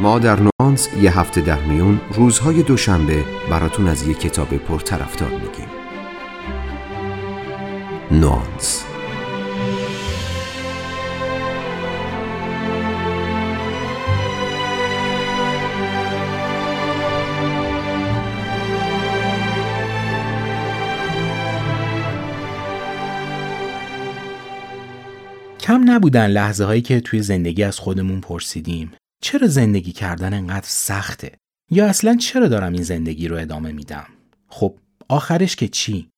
ما در نوانس یه هفته در میون روزهای دوشنبه براتون از یه کتاب پرطرفدار میگیم. نوانس کم نبودن لحظه هایی که توی زندگی از خودمون پرسیدیم. چرا زندگی کردن انقدر سخته؟ یا اصلا چرا دارم این زندگی رو ادامه میدم؟ خب آخرش که چی؟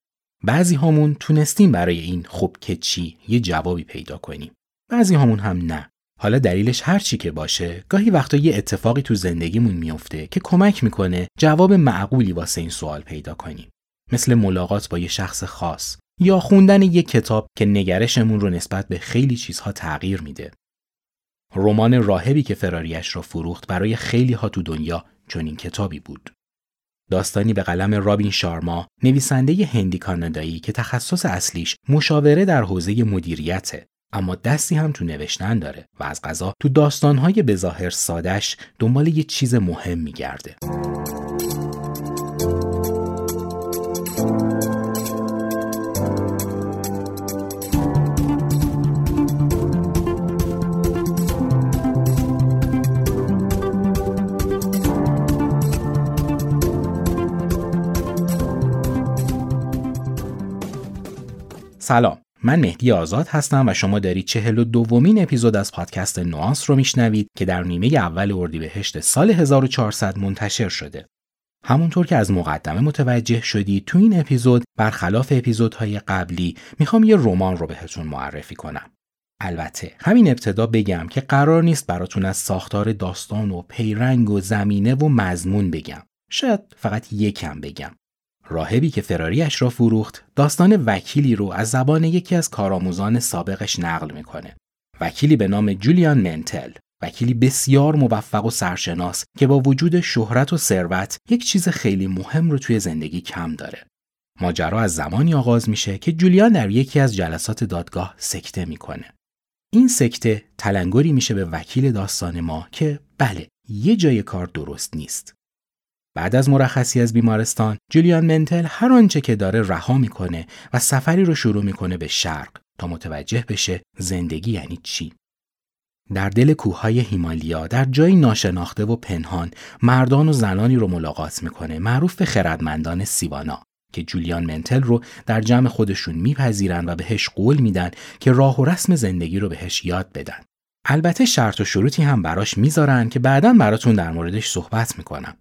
بعضی همون تونستیم برای این خب که چی یه جوابی پیدا کنیم. بعضی همون هم نه. حالا دلیلش هر چی که باشه گاهی وقتا یه اتفاقی تو زندگیمون میفته که کمک می‌کنه جواب معقولی واسه این سوال پیدا کنیم. مثل ملاقات با یه شخص خاص یا خوندن یک کتاب که نگرشمون رو نسبت به خیلی چیزها تغییر میده. رمان راهبی که فراریش را فروخت برای خیلی ها تو دنیا چنین کتابی بود. داستانی به قلم رابین شارما نویسنده هندی کانادایی که تخصص اصلیش مشاوره در حوزه مدیریته اما دستی هم تو نوشتن داره و از غذا تو داستانهای بظاهر سادش دنبال یه چیز مهم میگرده. سلام من مهدی آزاد هستم و شما دارید چهل و دومین اپیزود از پادکست نوانس رو میشنوید که در نیمه اول اردیبهشت سال 1400 منتشر شده. همونطور که از مقدمه متوجه شدید تو این اپیزود برخلاف اپیزودهای قبلی می‌خوام یه رمان رو بهتون معرفی کنم. البته همین ابتدا بگم که قرار نیست براتون از ساختار داستان و پیرنگ و زمینه و مضمون بگم. شاید فقط یکم بگم. راهبی که فراریش را فروخت داستان وکیلی رو از زبان یکی از کارآموزان سابقش نقل می‌کنه. وکیلی به نام جولیان منتل وکیلی بسیار موفق و سرشناس که با وجود شهرت و ثروت یک چیز خیلی مهم رو توی زندگی کم داره. ماجرا از زمانی آغاز میشه که جولیان در یکی از جلسات دادگاه سکته می‌کنه. این سکته تلنگری میشه به وکیل داستان ما که بله یه جای کار درست نیست. بعد از مرخصی از بیمارستان جولیان منتل هر آنچه که داره رها می‌کنه و سفری رو شروع می‌کنه به شرق تا متوجه بشه زندگی یعنی چی در دل کوههای هیمالیا در جایی ناشناخته و پنهان مردان و زنانی رو ملاقات می‌کنه معروف به خردمندان سیوانا که جولیان منتل رو در جمع خودشون میپذیرن و بهش قول میدن که راه و رسم زندگی رو بهش یاد بدن. البته شرط و شروطی هم براش می‌ذارن که بعدا براتون در موردش صحبت می‌کنم.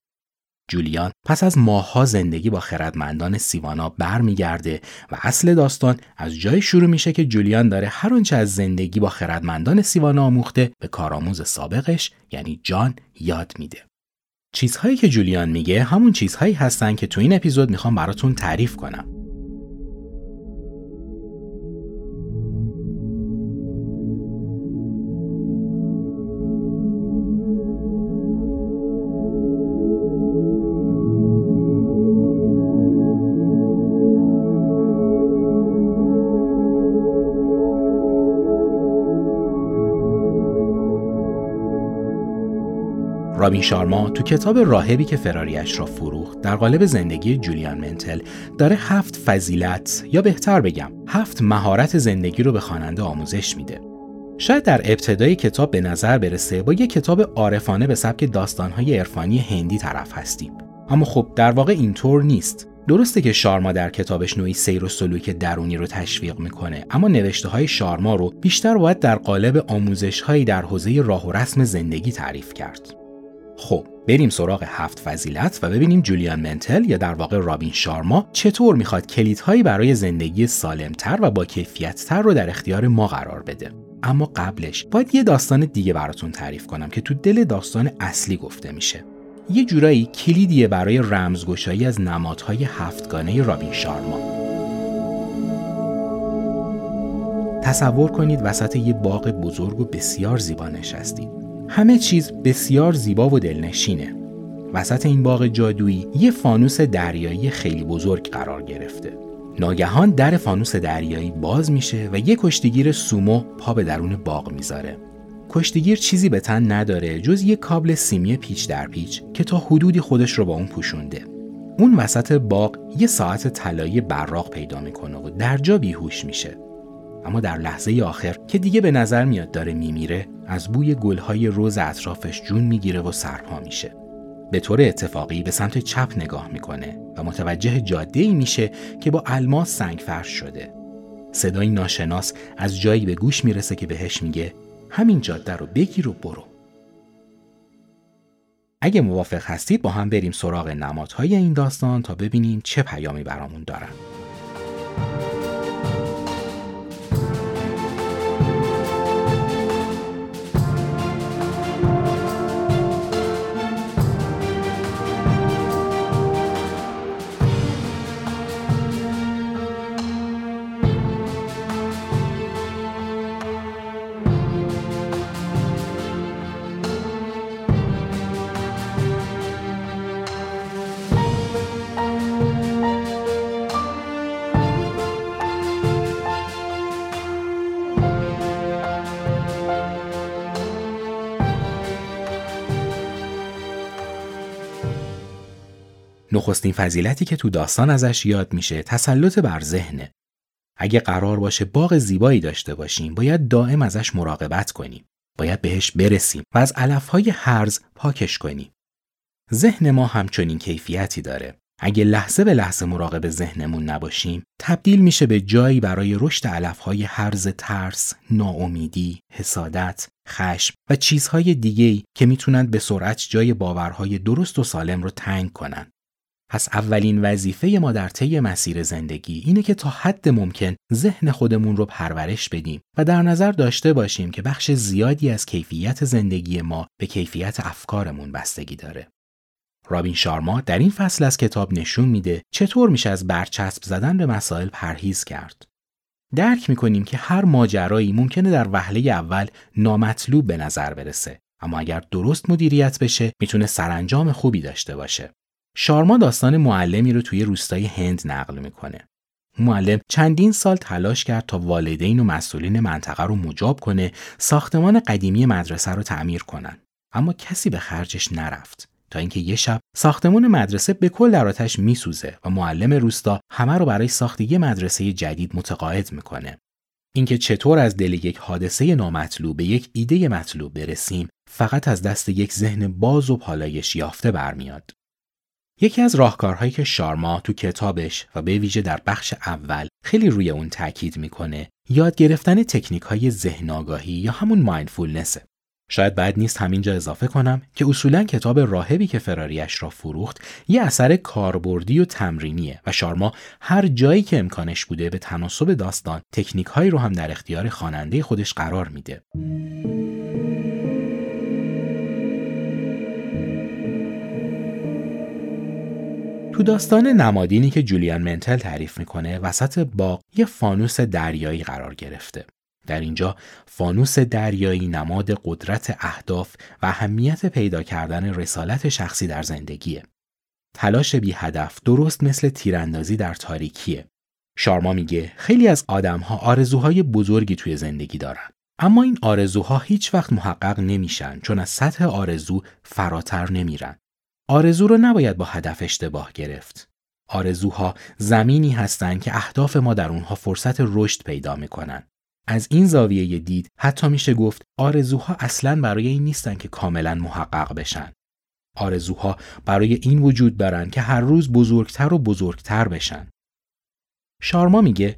جولیان پس از ماهها زندگی با خردمندان سیوانا برمیگرده و اصل داستان از جای شروع میشه که جولیان داره هر آنچه از زندگی با خردمندان سیوانا آموخته به کارآموز سابقش یعنی جان یاد میده. چیزهایی که جولیان میگه همون چیزهایی هستن که تو این اپیزود می‌خوام براتون تعریف کنم. رابین شارما تو کتاب راهبی که فراریش را فروخت در قالب زندگی جولیان منتل داره هفت فضیلت یا بهتر بگم هفت مهارت زندگی رو به خواننده آموزش میده. شاید در ابتدای کتاب به نظر برسه با یه کتاب عارفانه به سبک داستانهای عرفانی هندی طرف هستیم. اما خب در واقع اینطور نیست. درسته که شارما در کتابش نوعی سیر و سلوک درونی رو تشویق می‌کنه اما نوشته های شارما رو بیشتر باید در قالب آموزش هایی در حوزه راه و رسم زندگی تعریف کرد. خب بریم سراغ هفت فضیلت و ببینیم جولیان منتل یا در واقع رابین شارما چطور می‌خواد کلیدهایی برای زندگی سالمتر و با کیفیتتر رو در اختیار ما قرار بده. اما قبلش باید یه داستان دیگه براتون تعریف کنم که تو دل داستان اصلی گفته میشه. یه جورایی کلیدیه برای رمزگشایی از نمادهای هفتگانه رابین شارما. تصور کنید وسط یه باغ بزرگ و بسیار زیبا نشستید. همه چیز بسیار زیبا و دلنشینه. وسط این باغ جادویی یه فانوس دریایی خیلی بزرگ قرار گرفته. ناگهان در فانوس دریایی باز میشه و یه کشتیگیر سومو پا به درون باغ می‌ذاره. کشتیگیر چیزی به تن نداره جز یک کابل سیمی پیچ در پیچ که تا حدودی خودش رو با اون پوشونده. اون وسط باغ یه ساعت طلایی براق پیدا می‌کنه و در جا بیهوش میشه. اما در لحظه آخر که دیگه به نظر میاد داره میمیره از بوی گلهای روز اطرافش جون می‌گیره و سرپا میشه. به طور اتفاقی به سمت چپ نگاه می‌کنه و متوجه جاده ای میشه که با الماس سنگ فرش شده. صدای ناشناس از جایی به گوش می‌رسه که بهش میگه همین جاده رو بگیر و برو. اگه موافق هستید با هم بریم سراغ نمادهای این داستان تا ببینیم چه پیامی برامون دارن. نخستین فضیلتی که تو داستان ازش یاد میشه تسلط بر ذهنه. اگه قرار باشه باغ زیبایی داشته باشیم باید دائم ازش مراقبت کنیم. باید بهش برسیم و از علفهای هرز پاکش کنیم. ذهن ما همچنین کیفیتی داره. اگه لحظه به لحظه مراقب ذهنمون نباشیم تبدیل میشه به جایی برای رشد علفهای هرز ترس، ناامیدی، حسادت، خشم و چیزهای دیگه‌ای که می‌تونند به سرعت جای باورهای درست و سالم رو تنگ کنن. پس اولین وظیفه ما در طی مسیر زندگی اینه که تا حد ممکن ذهن خودمون رو پرورش بدیم و در نظر داشته باشیم که بخش زیادی از کیفیت زندگی ما به کیفیت افکارمون بستگی داره. رابین شارما در این فصل از کتاب نشون میده چطور میشه از برچسب زدن به مسائل پرهیز کرد. درک می‌کنیم که هر ماجرایی ممکنه در وهله اول نامطلوب به نظر برسه اما اگر درست مدیریت بشه می‌تونه سرانجام خوبی داشته باشه. شارما داستان معلمی رو توی روستای هند نقل می‌کنه. معلم چندین سال تلاش کرد تا والدین و مسئولین منطقه رو مجاب کنه ساختمان قدیمی مدرسه رو تعمیر کنن. اما کسی به خرجش نرفت. تا اینکه یه شب ساختمان مدرسه به کل در آتش میسوزه و معلم روستا همه رو برای ساخت یه مدرسه جدید متقاعد می‌کنه. اینکه چطور از دل یک حادثه نامطلوب به یک ایده مطلوب برسیم فقط از دست یک ذهن باز و پالایش یافته برمیاد. یکی از راهکارهایی که شارما تو کتابش و به ویژه در بخش اول خیلی روی اون تاکید می‌کنه یاد گرفتن تکنیک های ذهن آگاهی یا همون مایندفولنسه. شاید بعد نیست همینجا اضافه کنم که اصولا کتاب راهبی که فراریش را فروخت یه اثر کاربردی و تمرینیه و شارما هر جایی که امکانش بوده به تناسب داستان تکنیک هایی رو هم در اختیار خواننده خودش قرار میده. تو داستان نمادینی که جولیان منتل تعریف می‌کنه وسط باغ یه فانوس دریایی قرار گرفته. در اینجا فانوس دریایی نماد قدرت اهداف و اهمیت پیدا کردن رسالت شخصی در زندگیه. تلاش بی هدف درست مثل تیراندازی در تاریکیه. شارما میگه خیلی از آدمها آرزوهای بزرگی توی زندگی دارن. اما این آرزوها هیچ وقت محقق نمیشن چون از سطح آرزو فراتر نمیرن. آرزو رو نباید با هدف اشتباه گرفت. آرزوها زمینی هستند که اهداف ما در اونها فرصت رشد پیدا می‌کنن. از این زاویه دید حتی میشه گفت آرزوها اصلا برای این نیستن که کاملا محقق بشن. آرزوها برای این وجود دارن که هر روز بزرگتر و بزرگتر بشن. شارما میگه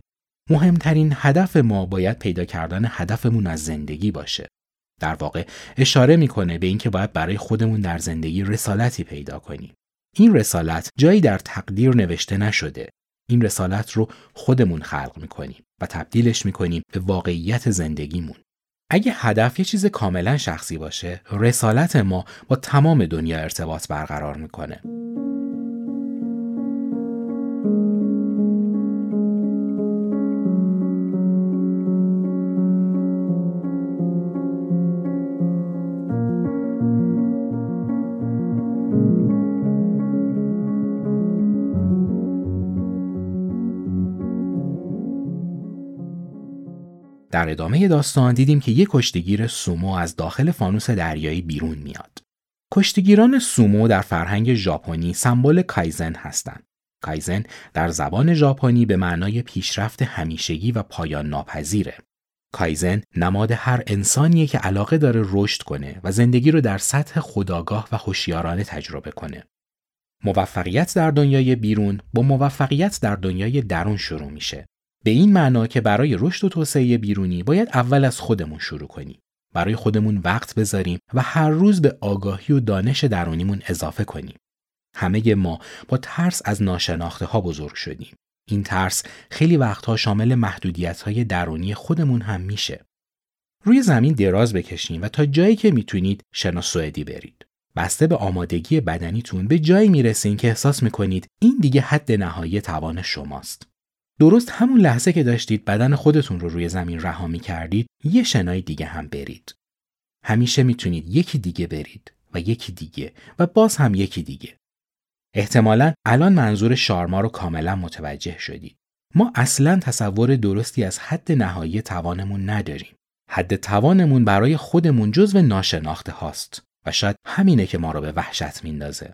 مهمترین هدف ما باید پیدا کردن هدفمون از زندگی باشه. در واقع اشاره می‌کنه به اینکه باید برای خودمون در زندگی رسالتی پیدا کنیم. این رسالت جایی در تقدیر نوشته نشده. این رسالت رو خودمون خلق می‌کنیم و تبدیلش می‌کنیم به واقعیت زندگیمون. اگه هدف یه چیز کاملا شخصی باشه، رسالت ما با تمام دنیا ارتباط برقرار می‌کنه. در ادامه داستان دیدیم که یک کشتیگیر سومو از داخل فانوس دریایی بیرون میاد. کشتیگیران سومو در فرهنگ ژاپنی سمبل کایزن هستند. کایزن در زبان ژاپنی به معنای پیشرفت همیشگی و پایان ناپذیره. کایزن نماد هر انسانیه که علاقه داره رشد کنه و زندگی رو در سطح خودآگاه و هوشیارانه تجربه کنه. موفقیت در دنیای بیرون با موفقیت در دنیای درون شروع میشه. به این معنا که برای رشد و توسعه بیرونی باید اول از خودمون شروع کنیم. برای خودمون وقت بذاریم و هر روز به آگاهی و دانش درونیمون اضافه کنیم. همه ما با ترس از ناشناخته ها بزرگ شدیم. این ترس خیلی وقتها شامل محدودیت های درونی خودمون هم میشه. روی زمین دراز بکشین و تا جایی که می‌تونید شنا سوئدی برید. بسته به آمادگی بدنیتون به جایی می‌رسین که احساس می‌کنید این دیگه حد نهایی توان شماست. درست همون لحظه که داشتید بدن خودتون رو روی زمین رها می کردید یه شنای دیگه هم برید. همیشه می‌تونید یکی دیگه برید و یکی دیگه و باز هم یکی دیگه. احتمالا الان منظور شارما رو کاملا متوجه شدید. ما اصلا تصور درستی از حد نهایی توانمون نداریم. حد توانمون برای خودمون جزو ناشناخته هاست و شاید همینه که ما رو به وحشت میندازه.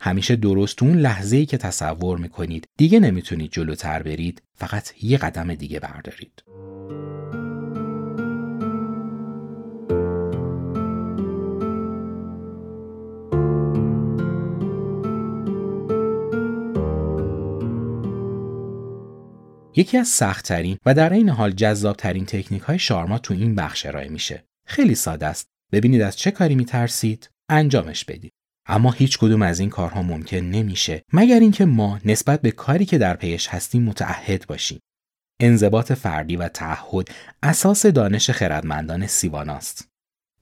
همیشه درست اون لحظه ای که تصور می‌کنید دیگه نمی‌تونید جلوتر برید فقط یه قدم دیگه بردارید. یکی از سختترین و در این حال جذابترین تکنیک های شارما تو این بخش ارائه میشه. خیلی ساده است. ببینید از چه کاری میترسید انجامش بدید. اما هیچ کدوم از این کارها ممکن نمیشه مگر اینکه ما نسبت به کاری که در پیش هستیم متعهد باشیم. انضباط فردی و تعهد اساس دانش خردمندان سیواناست.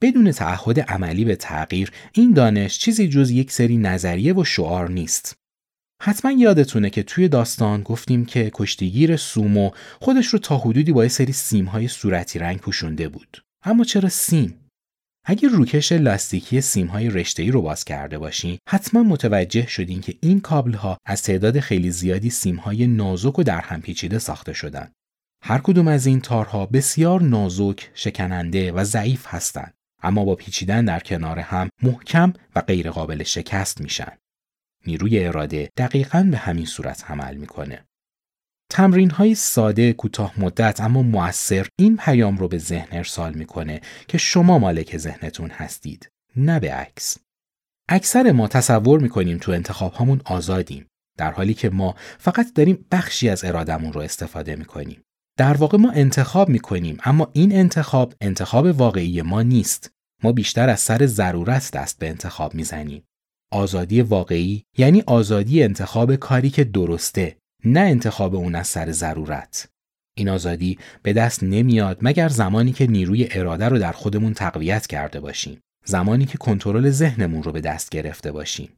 بدون تعهد عملی به تغییر این دانش چیزی جز یک سری نظریه و شعار نیست. حتما یادتونه که توی داستان گفتیم که کشتیگیر سومو خودش رو تا حدودی با یه سری سیمهای صورتی رنگ پوشونده بود. اما چرا سیم؟ اگر روکش لاستیکی سیمهای رشته‌ای رو باز کرده باشین حتما متوجه شدین که این کابل ها از تعداد خیلی زیادی سیمهای نازک و در هم پیچیده ساخته شدن. هر کدوم از این تارها بسیار نازک، شکننده و ضعیف هستند اما با پیچیدن در کنار هم محکم و غیرقابل شکست میشن. نیروی اراده دقیقا به همین صورت عمل می‌کنه. تمرین های ساده کوتاه مدت اما موثر این پیام رو به ذهن ارسال می‌کنه که شما مالک ذهنتون هستید نه به عکس. اکثر ما تصور می‌کنیم تو انتخاب هامون آزادیم در حالی که ما فقط داریم بخشی از ارادمون رو استفاده می‌کنیم. در واقع ما انتخاب می‌کنیم اما این انتخاب انتخاب واقعی ما نیست. ما بیشتر از سر ضرورت دست به انتخاب می‌زنیم. آزادی واقعی یعنی آزادی انتخاب کاری که درسته. نه انتخاب اون از سر ضرورت. این آزادی به دست نمیاد مگر زمانی که نیروی اراده رو در خودمون تقویت کرده باشیم. زمانی که کنترل ذهنمون رو به دست گرفته باشیم.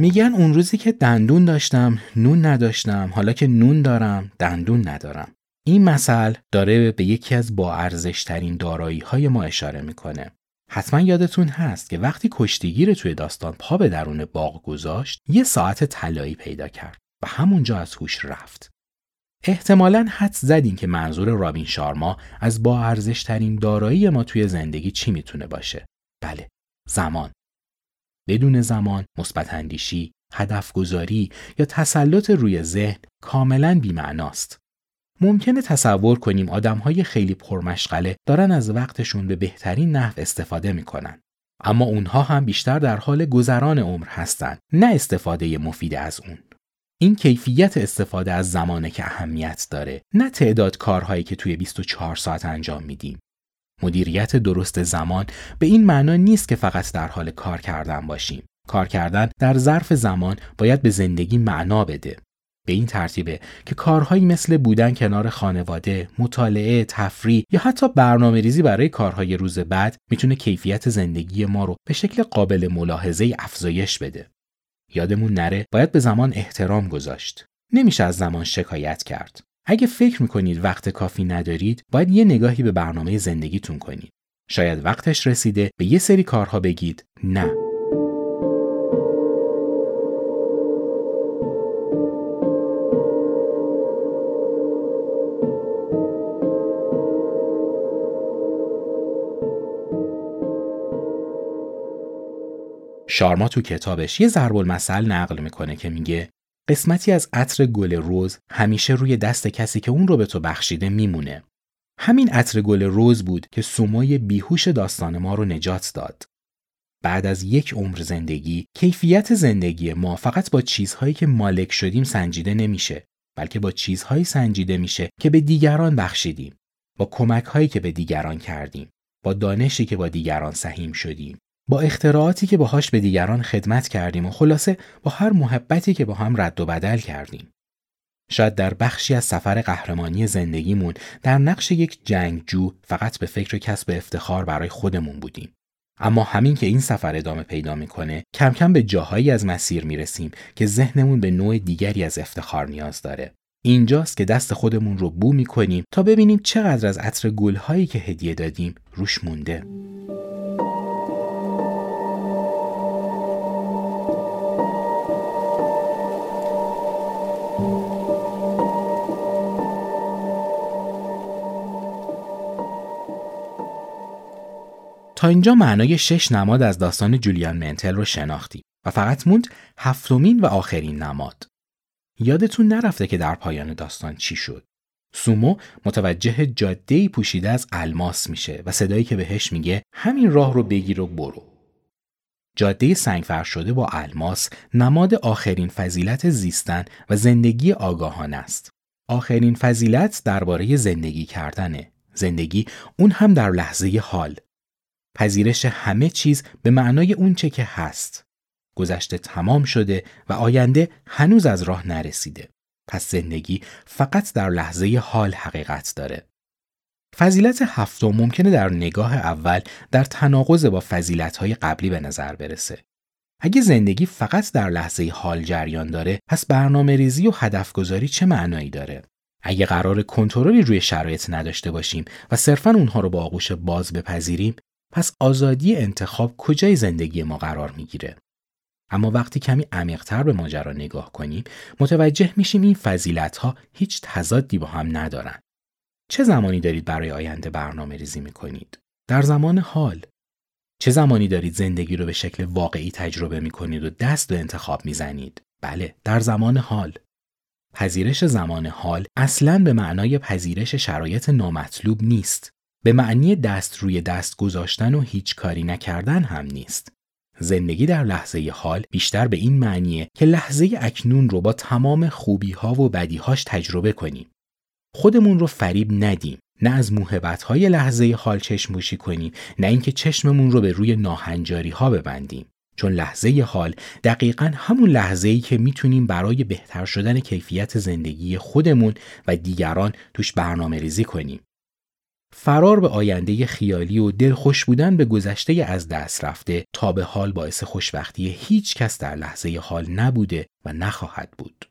میگن اون روزی که دندون داشتم نون نداشتم حالا که نون دارم دندون ندارم. این مثل داره به یکی از با ارزش ترین دارایی های ما اشاره می‌کنه. حتما یادتون هست که وقتی کشتیگیر توی داستان پا به درون باغ گذاشت یه ساعت طلایی پیدا کرد و همونجا از هوش رفت. احتمالا حد زدین که منظور رابین شارما از با ارزش ترین دارایی ما توی زندگی چی می‌تونه باشه؟ بله، زمان. بدون زمان، مثبت اندیشی، هدف گذاری یا تسلط روی ذهن کاملا بیمعناست. ممکنه تصور کنیم های خیلی پرمشغله دارن از وقتشون به بهترین نحو استفاده می‌کنن. اما اونها هم بیشتر در حال گذران عمر هستند نه استفاده مفید از اون. این کیفیت استفاده از زمانه که اهمیت داره نه تعداد کارهایی که توی 24 ساعت انجام میدیم. مدیریت درست زمان به این معنا نیست که فقط در حال کار کردن باشیم. کار کردن در ظرف زمان باید به زندگی معنا بده. به این ترتیبه که کارهایی مثل بودن کنار خانواده، مطالعه، تفریح یا حتی برنامه ریزی برای کارهای روز بعد می‌تونه کیفیت زندگی ما رو به شکل قابل ملاحظه افزایش بده. یادمون نره باید به زمان احترام گذاشت. نمیشه از زمان شکایت کرد. اگه فکر می‌کنید وقت کافی ندارید، باید یه نگاهی به برنامه زندگیتون کنید. شاید وقتش رسیده به یه سری کارها بگید نه. شارما تو کتابش یه ضرب المثل نقل می‌کنه که میگه قسمتی از عطر گل روز همیشه روی دست کسی که اون رو به تو بخشیده میمونه. همین عطر گل روز بود که سومای بیهوش داستان ما رو نجات داد. بعد از یک عمر زندگی کیفیت زندگی ما فقط با چیزهایی که مالک شدیم سنجیده نمیشه بلکه با چیزهایی سنجیده میشه که به دیگران بخشیدیم با کمک هایی که به دیگران کردیم با دانشی که با دیگران سهیم شدیم با اختراعاتی که باهاش به دیگران خدمت کردیم و خلاصه با هر محبتی که با هم رد و بدل کردیم. شاید در بخشی از سفر قهرمانی زندگیمون در نقش یک جنگجو فقط به فکر کسب افتخار برای خودمون بودیم. اما همین که این سفر ادامه پیدا می‌کنه کم کم به جاهایی از مسیر می‌رسیم که ذهنمون به نوع دیگری از افتخار نیاز داره. اینجاست که دست خودمون رو بو می‌کنیم تا ببینیم چقدر از عطر گلهایی که هدیه دادیم روش مونده. تا اینجا معنای شش نماد از داستان جولیان منتل رو شناختیم و فقط موند هفتمین و آخرین نماد. یادتون نرفته که در پایان داستان چی شد. سومو متوجه جاده پوشیده از الماس میشه و صدایی که بهش میگه همین راه رو بگیر و برو. جاده سنگفر شده با الماس نماد آخرین فضیلت زیستن و زندگی آگاهانه است. آخرین فضیلت درباره زندگی کردنه. زندگی اون هم در لحظه حال پذیرش همه چیز به معنای اونچه که هست. گذشته تمام شده و آینده هنوز از راه نرسیده. پس زندگی فقط در لحظه حال حقیقت داره. فضیلت هفتم ممکنه در نگاه اول در تناقض با فضیلت‌های قبلی به نظر برسه. اگه زندگی فقط در لحظه حال جریان داره، پس برنامه ریزی و هدف گذاری چه معنایی داره؟ اگه قرار کنترلی روی شرایط نداشته باشیم و صرفا اونها رو با آغوش باز بپذیریم، پس آزادی انتخاب کجای زندگی ما قرار می‌گیره؟ اما وقتی کمی عمیقتر به ماجرا نگاه کنیم متوجه میشیم این فضیلت ها هیچ تضادی با هم ندارن. چه زمانی دارید برای آینده برنامه ریزی می‌کنید؟ در زمان حال. چه زمانی دارید زندگی رو به شکل واقعی تجربه می‌کنید و دست به انتخاب می‌زنید؟ بله، در زمان حال. پذیرش زمان حال اصلا به معنای پذیرش شرایط نامطلوب نیست. به معنی دست روی دست گذاشتن و هیچ کاری نکردن هم نیست. زندگی در لحظه حال بیشتر به این معنیه که لحظه اکنون رو با تمام خوبی ها و بدی هاش تجربه کنیم. خودمون رو فریب ندیم. نه از موهبت های لحظه حال چشموشی کنیم نه اینکه چشممون رو به روی ناهنجاری ها ببندیم. چون لحظه حال دقیقا همون لحظه ای که می‌تونیم برای بهتر شدن کیفیت زندگی خودمون و دیگران توش برنامه ریزی کنیم. فرار به آینده خیالی و دلخوش بودن به گذشته از دست رفته تا به حال باعث خوشبختی هیچ کس در لحظه حال نبوده و نخواهد بود.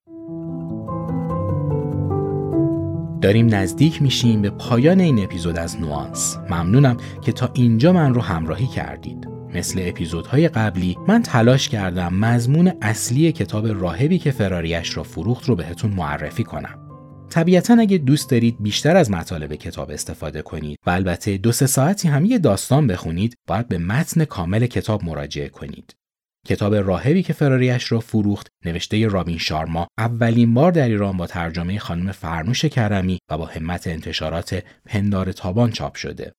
داریم نزدیک میشیم به پایان این اپیزود از نوانس. ممنونم که تا اینجا من رو همراهی کردید. مثل اپیزودهای قبلی من تلاش کردم مضمون اصلی کتاب راهبی که فراریش را فروخت رو بهتون معرفی کنم. طبیعتا اگه دوست دارید بیشتر از مطالب کتاب استفاده کنید و البته دو سه ساعتی هم یه داستان بخونید باید به متن کامل کتاب مراجعه کنید. کتاب راهبی که فراریش را فروخت نوشته رابین شارما اولین بار در ایران با ترجمه خانم فرنوش کرمی و با همت انتشارات پندار تابان چاپ شده.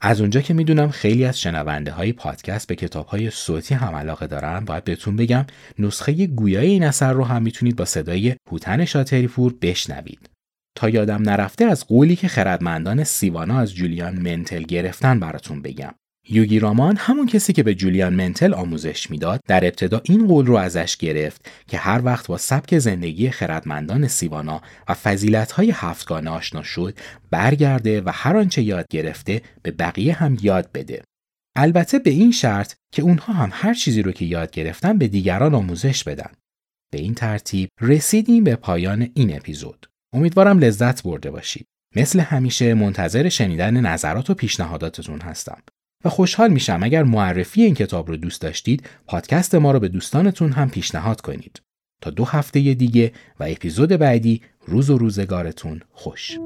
از اونجا که می‌دونم خیلی از شنونده های پادکست به کتاب های صوتی هم علاقه دارن باید بهتون بگم نسخه گویای این اثر رو هم می‌تونید با صدای هوتن شاتری پور بشنوید. تا یادم نرفته از قولی که خردمندان سیوانا از جولیان منتل گرفتن براتون بگم. یوگی رامان همون کسی که به جولیان منتل آموزش می‌داد در ابتدا این قول رو ازش گرفت که هر وقت با سبک زندگی خردمندان سیوانا و فضیلت‌های هفتگانه آشنا شد برگرده و هر آنچه یاد گرفته به بقیه هم یاد بده. البته به این شرط که اونها هم هر چیزی رو که یاد گرفتن به دیگران آموزش بدن. به این ترتیب رسیدیم به پایان این اپیزود. امیدوارم لذت برده باشید. مثل همیشه منتظر شنیدن نظرات و پیشنهاداتتون هستم. و خوشحال میشم اگر معرفی این کتاب رو دوست داشتید پادکست ما رو به دوستانتون هم پیشنهاد کنید. تا دو هفته دیگه و اپیزود بعدی روز و روزگارتون خوش.